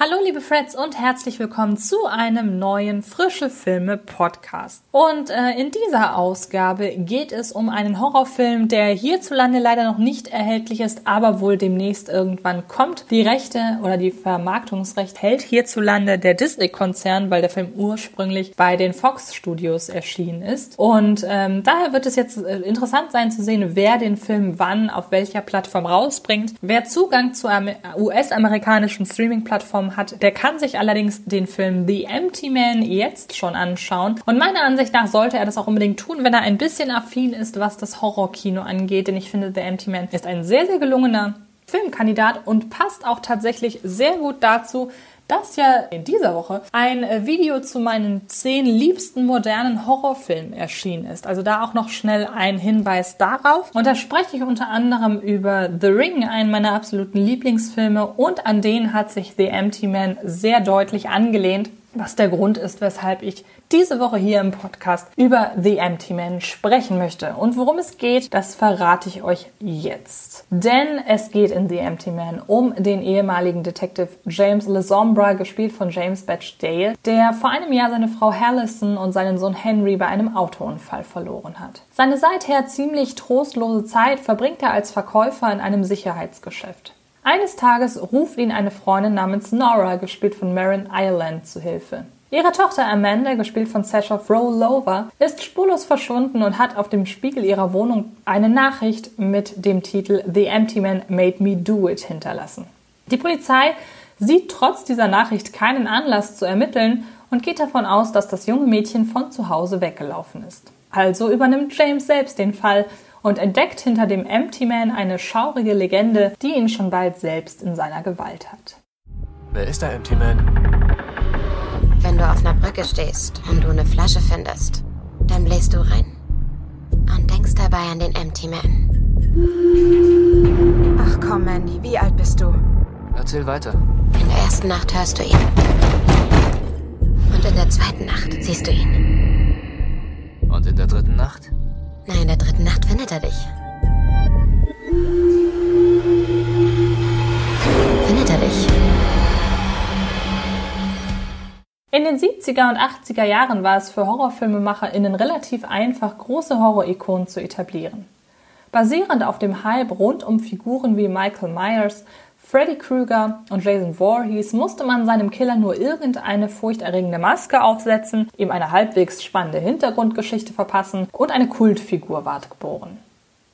Hallo liebe Freds und herzlich willkommen zu einem neuen Frische Filme Podcast. Und äh, in dieser Ausgabe geht es um einen Horrorfilm, der hierzulande leider noch nicht erhältlich ist, aber wohl demnächst irgendwann kommt. Die Rechte oder die Vermarktungsrecht hält hierzulande der Disney-Konzern, weil der Film ursprünglich bei den Fox Studios erschienen ist. Und ähm, daher wird es jetzt äh, interessant sein zu sehen, wer den Film wann auf welcher Plattform rausbringt. Wer Zugang zu US-amerikanischen Streaming-Plattformen bekommen hat. Der kann sich allerdings den Film The Empty Man jetzt schon anschauen. Und meiner Ansicht nach sollte er das auch unbedingt tun, wenn er ein bisschen affin ist, was das Horrorkino angeht. Denn ich finde, The Empty Man ist ein sehr, sehr gelungener Filmkandidat und passt auch tatsächlich sehr gut dazu, dass ja in dieser Woche ein äh, Video zu meinen zehn liebsten modernen Horrorfilmen erschienen ist. Also da auch noch schnell ein Hinweis darauf. Und da spreche ich unter anderem über The Ring, einen meiner absoluten Lieblingsfilme. Und an den hat sich The Empty Man sehr deutlich angelehnt was der Grund ist, weshalb ich diese Woche hier im Podcast über The Empty Man sprechen möchte. Und worum es geht, das verrate ich euch jetzt. Denn es geht in The Empty Man um den ehemaligen Detective James Lesombra, gespielt von James Batch Dale, der vor einem Jahr seine Frau Hallison und seinen Sohn Henry bei einem Autounfall verloren hat. Seine seither ziemlich trostlose Zeit verbringt er als Verkäufer in einem Sicherheitsgeschäft. Eines Tages ruft ihn eine Freundin namens Nora, gespielt von Marin Ireland, zu Hilfe. Ihre Tochter Amanda, gespielt von Sasha Frolova, ist spurlos verschwunden und hat auf dem Spiegel ihrer Wohnung eine Nachricht mit dem Titel The Empty Man Made Me Do It hinterlassen. Die Polizei sieht trotz dieser Nachricht keinen Anlass zu ermitteln und geht davon aus, dass das junge Mädchen von zu Hause weggelaufen ist. Also übernimmt James selbst den Fall und entdeckt hinter dem Empty Man eine schaurige Legende, die ihn schon bald selbst in seiner Gewalt hat. Wer ist der Empty Man? Wenn du auf einer Brücke stehst und du eine Flasche findest, dann bläst du rein und denkst dabei an den Empty Man. Ach komm, Mandy, wie alt bist du? Erzähl weiter. In der ersten Nacht hörst du ihn. Und in der zweiten Nacht siehst du ihn. Und in der dritten Nacht? Na, in der dritten Nacht findet er dich. Findet er dich? In den 70er und 80er Jahren war es für HorrorfilmemacherInnen relativ einfach, große Horror-Ikonen zu etablieren. Basierend auf dem Hype rund um Figuren wie Michael Myers, Freddy Krueger und Jason Voorhees musste man seinem Killer nur irgendeine furchterregende Maske aufsetzen, ihm eine halbwegs spannende Hintergrundgeschichte verpassen und eine Kultfigur ward geboren.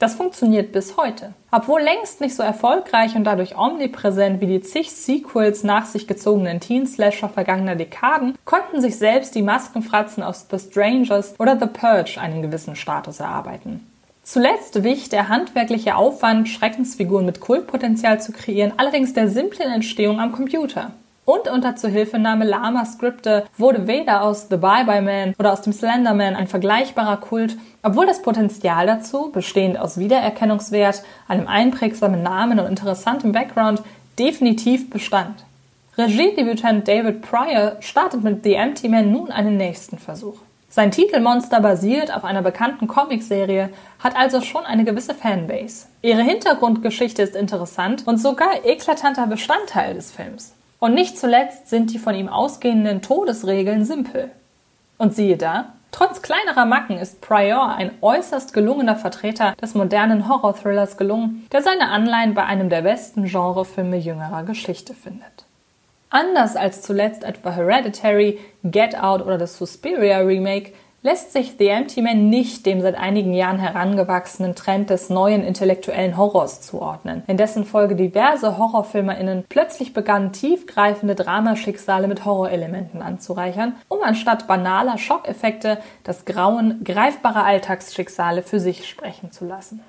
Das funktioniert bis heute. Obwohl längst nicht so erfolgreich und dadurch omnipräsent wie die zig Sequels nach sich gezogenen Teen-Slasher vergangener Dekaden, konnten sich selbst die Maskenfratzen aus The Strangers oder The Purge einen gewissen Status erarbeiten. Zuletzt wich der handwerkliche Aufwand, Schreckensfiguren mit Kultpotenzial zu kreieren, allerdings der simplen Entstehung am Computer. Und unter Zuhilfenahme Lama-Skripte wurde weder aus The Bye-Bye Man oder aus dem Slenderman ein vergleichbarer Kult, obwohl das Potenzial dazu, bestehend aus Wiedererkennungswert, einem einprägsamen Namen und interessantem Background, definitiv bestand. Regiedebütant David Pryor startet mit The Empty Man nun einen nächsten Versuch. Sein Titelmonster basiert auf einer bekannten Comicserie, hat also schon eine gewisse Fanbase. Ihre Hintergrundgeschichte ist interessant und sogar eklatanter Bestandteil des Films. Und nicht zuletzt sind die von ihm ausgehenden Todesregeln simpel. Und siehe da, trotz kleinerer Macken ist Prior ein äußerst gelungener Vertreter des modernen Horror-Thrillers gelungen, der seine Anleihen bei einem der besten Genrefilme jüngerer Geschichte findet. Anders als zuletzt etwa Hereditary, Get Out oder das Suspiria Remake lässt sich The Empty Man nicht dem seit einigen Jahren herangewachsenen Trend des neuen intellektuellen Horrors zuordnen, in dessen Folge diverse HorrorfilmerInnen plötzlich begannen, tiefgreifende Dramaschicksale mit Horrorelementen anzureichern, um anstatt banaler Schockeffekte das Grauen greifbarer Alltagsschicksale für sich sprechen zu lassen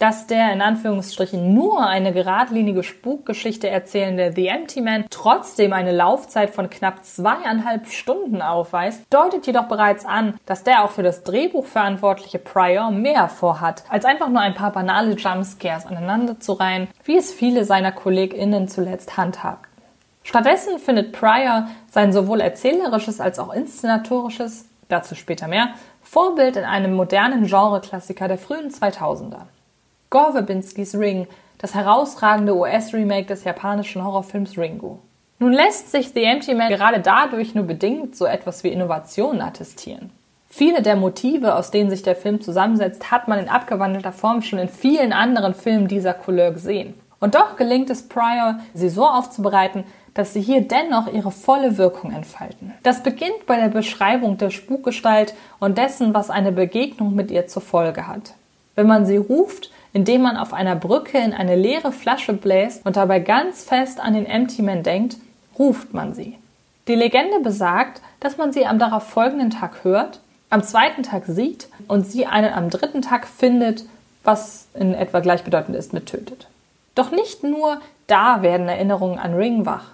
dass der in Anführungsstrichen nur eine geradlinige Spukgeschichte erzählende The Empty Man trotzdem eine Laufzeit von knapp zweieinhalb Stunden aufweist, deutet jedoch bereits an, dass der auch für das Drehbuch verantwortliche Pryor mehr vorhat, als einfach nur ein paar banale Jumpscares aneinander zu reihen, wie es viele seiner KollegInnen zuletzt handhabten. Stattdessen findet Pryor sein sowohl erzählerisches als auch inszenatorisches, dazu später mehr, Vorbild in einem modernen Genreklassiker der frühen 2000er. Gore Verbinskis Ring, das herausragende US-Remake des japanischen Horrorfilms Ringo. Nun lässt sich The Empty Man gerade dadurch nur bedingt so etwas wie Innovationen attestieren. Viele der Motive, aus denen sich der Film zusammensetzt, hat man in abgewandelter Form schon in vielen anderen Filmen dieser Couleur gesehen. Und doch gelingt es Pryor, sie so aufzubereiten, dass sie hier dennoch ihre volle Wirkung entfalten. Das beginnt bei der Beschreibung der Spukgestalt und dessen, was eine Begegnung mit ihr zur Folge hat. Wenn man sie ruft, indem man auf einer Brücke in eine leere Flasche bläst und dabei ganz fest an den Empty Man denkt, ruft man sie. Die Legende besagt, dass man sie am darauf folgenden Tag hört am zweiten Tag sieht und sie einen am dritten Tag findet, was in etwa gleichbedeutend ist mit tötet. Doch nicht nur da werden Erinnerungen an Ring wach.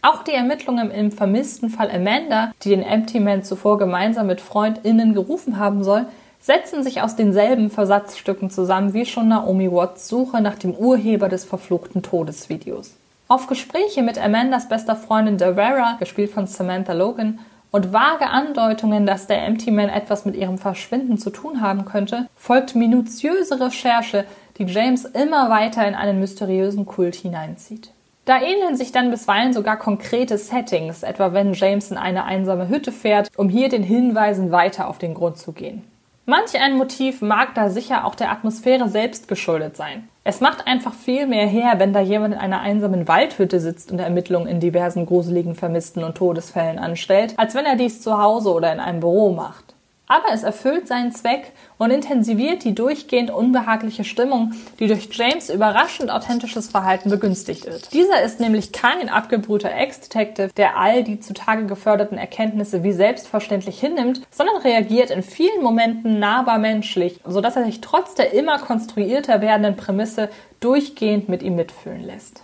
Auch die Ermittlungen im vermissten Fall Amanda, die den Empty Man zuvor gemeinsam mit FreundInnen gerufen haben soll, setzen sich aus denselben Versatzstücken zusammen wie schon Naomi Watts Suche nach dem Urheber des verfluchten Todesvideos. Auf Gespräche mit Amandas bester Freundin Devera, gespielt von Samantha Logan, und vage Andeutungen, dass der Empty Man etwas mit ihrem Verschwinden zu tun haben könnte, folgt minutiöse Recherche, die James immer weiter in einen mysteriösen Kult hineinzieht. Da ähneln sich dann bisweilen sogar konkrete Settings, etwa wenn James in eine einsame Hütte fährt, um hier den Hinweisen weiter auf den Grund zu gehen. Manch ein Motiv mag da sicher auch der Atmosphäre selbst geschuldet sein. Es macht einfach viel mehr her, wenn da jemand in einer einsamen Waldhütte sitzt und Ermittlungen in diversen gruseligen Vermissten und Todesfällen anstellt, als wenn er dies zu Hause oder in einem Büro macht. Aber es erfüllt seinen Zweck und intensiviert die durchgehend unbehagliche Stimmung, die durch James überraschend authentisches Verhalten begünstigt wird. Dieser ist nämlich kein abgebrühter Ex-Detective, der all die zutage geförderten Erkenntnisse wie selbstverständlich hinnimmt, sondern reagiert in vielen Momenten nahbar menschlich, sodass er sich trotz der immer konstruierter werdenden Prämisse durchgehend mit ihm mitfühlen lässt.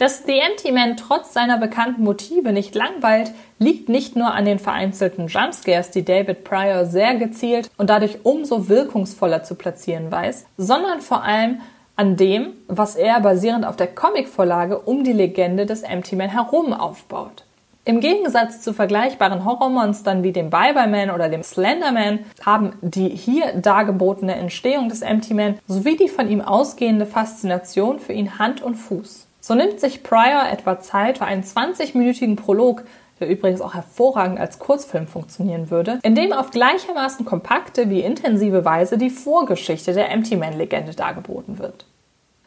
Dass The Empty Man trotz seiner bekannten Motive nicht langweilt, liegt nicht nur an den vereinzelten Jumpscares, die David Pryor sehr gezielt und dadurch umso wirkungsvoller zu platzieren weiß, sondern vor allem an dem, was er basierend auf der Comicvorlage um die Legende des Empty Man herum aufbaut. Im Gegensatz zu vergleichbaren Horrormonstern wie dem Bye-Bye-Man oder dem Slenderman haben die hier dargebotene Entstehung des Empty Man sowie die von ihm ausgehende Faszination für ihn Hand und Fuß. So nimmt sich Pryor etwa Zeit für einen 20-minütigen Prolog, der übrigens auch hervorragend als Kurzfilm funktionieren würde, in dem auf gleichermaßen kompakte wie intensive Weise die Vorgeschichte der Empty Man-Legende dargeboten wird.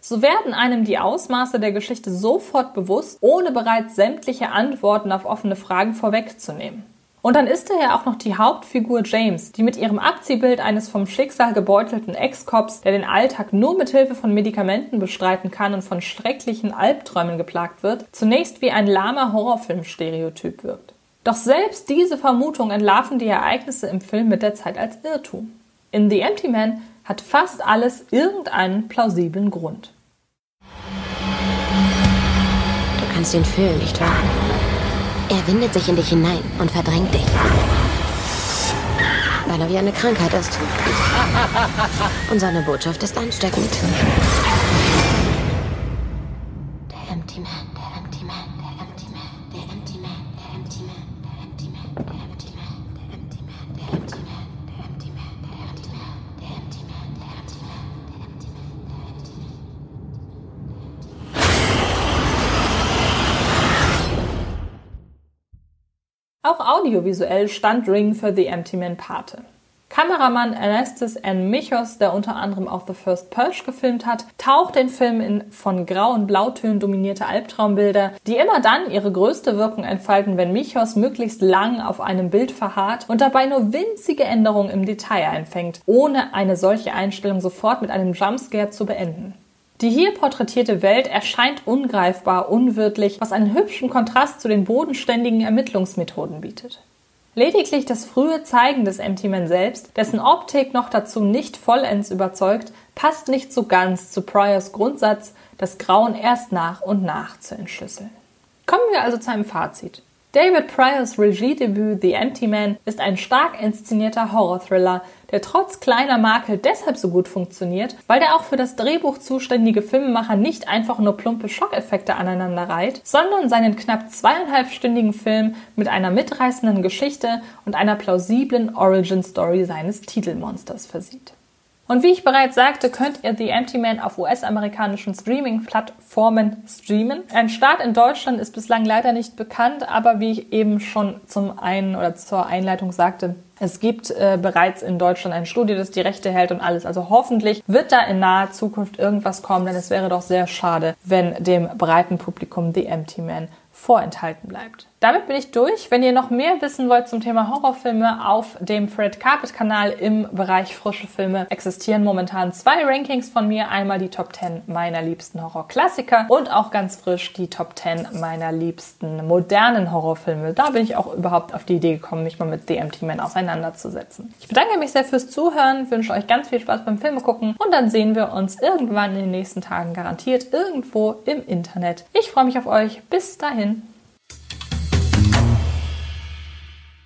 So werden einem die Ausmaße der Geschichte sofort bewusst, ohne bereits sämtliche Antworten auf offene Fragen vorwegzunehmen. Und dann ist da ja auch noch die Hauptfigur James, die mit ihrem Abziehbild eines vom Schicksal gebeutelten Ex-Cops, der den Alltag nur mit Hilfe von Medikamenten bestreiten kann und von schrecklichen Albträumen geplagt wird, zunächst wie ein lahmer Horrorfilm-Stereotyp wirkt. Doch selbst diese Vermutung entlarven die Ereignisse im Film mit der Zeit als Irrtum. In The Empty Man hat fast alles irgendeinen plausiblen Grund. Du kannst ihn fühlen, nicht wahr? Er windet sich in dich hinein und verdrängt dich. Weil er wie eine Krankheit ist. Und seine Botschaft ist ansteckend. Der Empty Man, der Empty Man, der Empty Man, der Empty Man, der Empty Man, der Empty Man, der Empty Man, Auch audiovisuell stand Ring für The Empty Man Pate. Kameramann Ernestus N. Michos, der unter anderem auch The First Purge gefilmt hat, taucht den Film in von Grau- und Blautönen dominierte Albtraumbilder, die immer dann ihre größte Wirkung entfalten, wenn Michos möglichst lang auf einem Bild verharrt und dabei nur winzige Änderungen im Detail einfängt, ohne eine solche Einstellung sofort mit einem Jumpscare zu beenden. Die hier porträtierte Welt erscheint ungreifbar, unwirtlich, was einen hübschen Kontrast zu den bodenständigen Ermittlungsmethoden bietet. Lediglich das frühe Zeigen des Empty Man selbst, dessen Optik noch dazu nicht vollends überzeugt, passt nicht so ganz zu Pryors Grundsatz, das Grauen erst nach und nach zu entschlüsseln. Kommen wir also zu einem Fazit. David Pryors Regiedebüt The Empty Man ist ein stark inszenierter Horror-Thriller, der trotz kleiner Makel deshalb so gut funktioniert, weil der auch für das Drehbuch zuständige Filmemacher nicht einfach nur plumpe Schockeffekte aneinander reiht, sondern seinen knapp zweieinhalbstündigen Film mit einer mitreißenden Geschichte und einer plausiblen Origin-Story seines Titelmonsters versieht. Und wie ich bereits sagte, könnt ihr The Empty Man auf US-amerikanischen Streaming-Plattformen streamen. Ein Start in Deutschland ist bislang leider nicht bekannt, aber wie ich eben schon zum einen oder zur Einleitung sagte, es gibt äh, bereits in Deutschland ein Studio, das die Rechte hält und alles. Also hoffentlich wird da in naher Zukunft irgendwas kommen, denn es wäre doch sehr schade, wenn dem breiten Publikum The Empty Man vorenthalten bleibt. Damit bin ich durch. Wenn ihr noch mehr wissen wollt zum Thema Horrorfilme, auf dem Fred Carpet Kanal im Bereich frische Filme existieren momentan zwei Rankings von mir. Einmal die Top 10 meiner liebsten Horrorklassiker und auch ganz frisch die Top 10 meiner liebsten modernen Horrorfilme. Da bin ich auch überhaupt auf die Idee gekommen, mich mal mit Empty Man auseinanderzusetzen. Ich bedanke mich sehr fürs Zuhören, wünsche euch ganz viel Spaß beim Filme gucken und dann sehen wir uns irgendwann in den nächsten Tagen garantiert irgendwo im Internet. Ich freue mich auf euch. Bis dahin.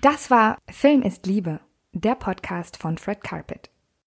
Das war Film ist Liebe, der Podcast von Fred Carpet.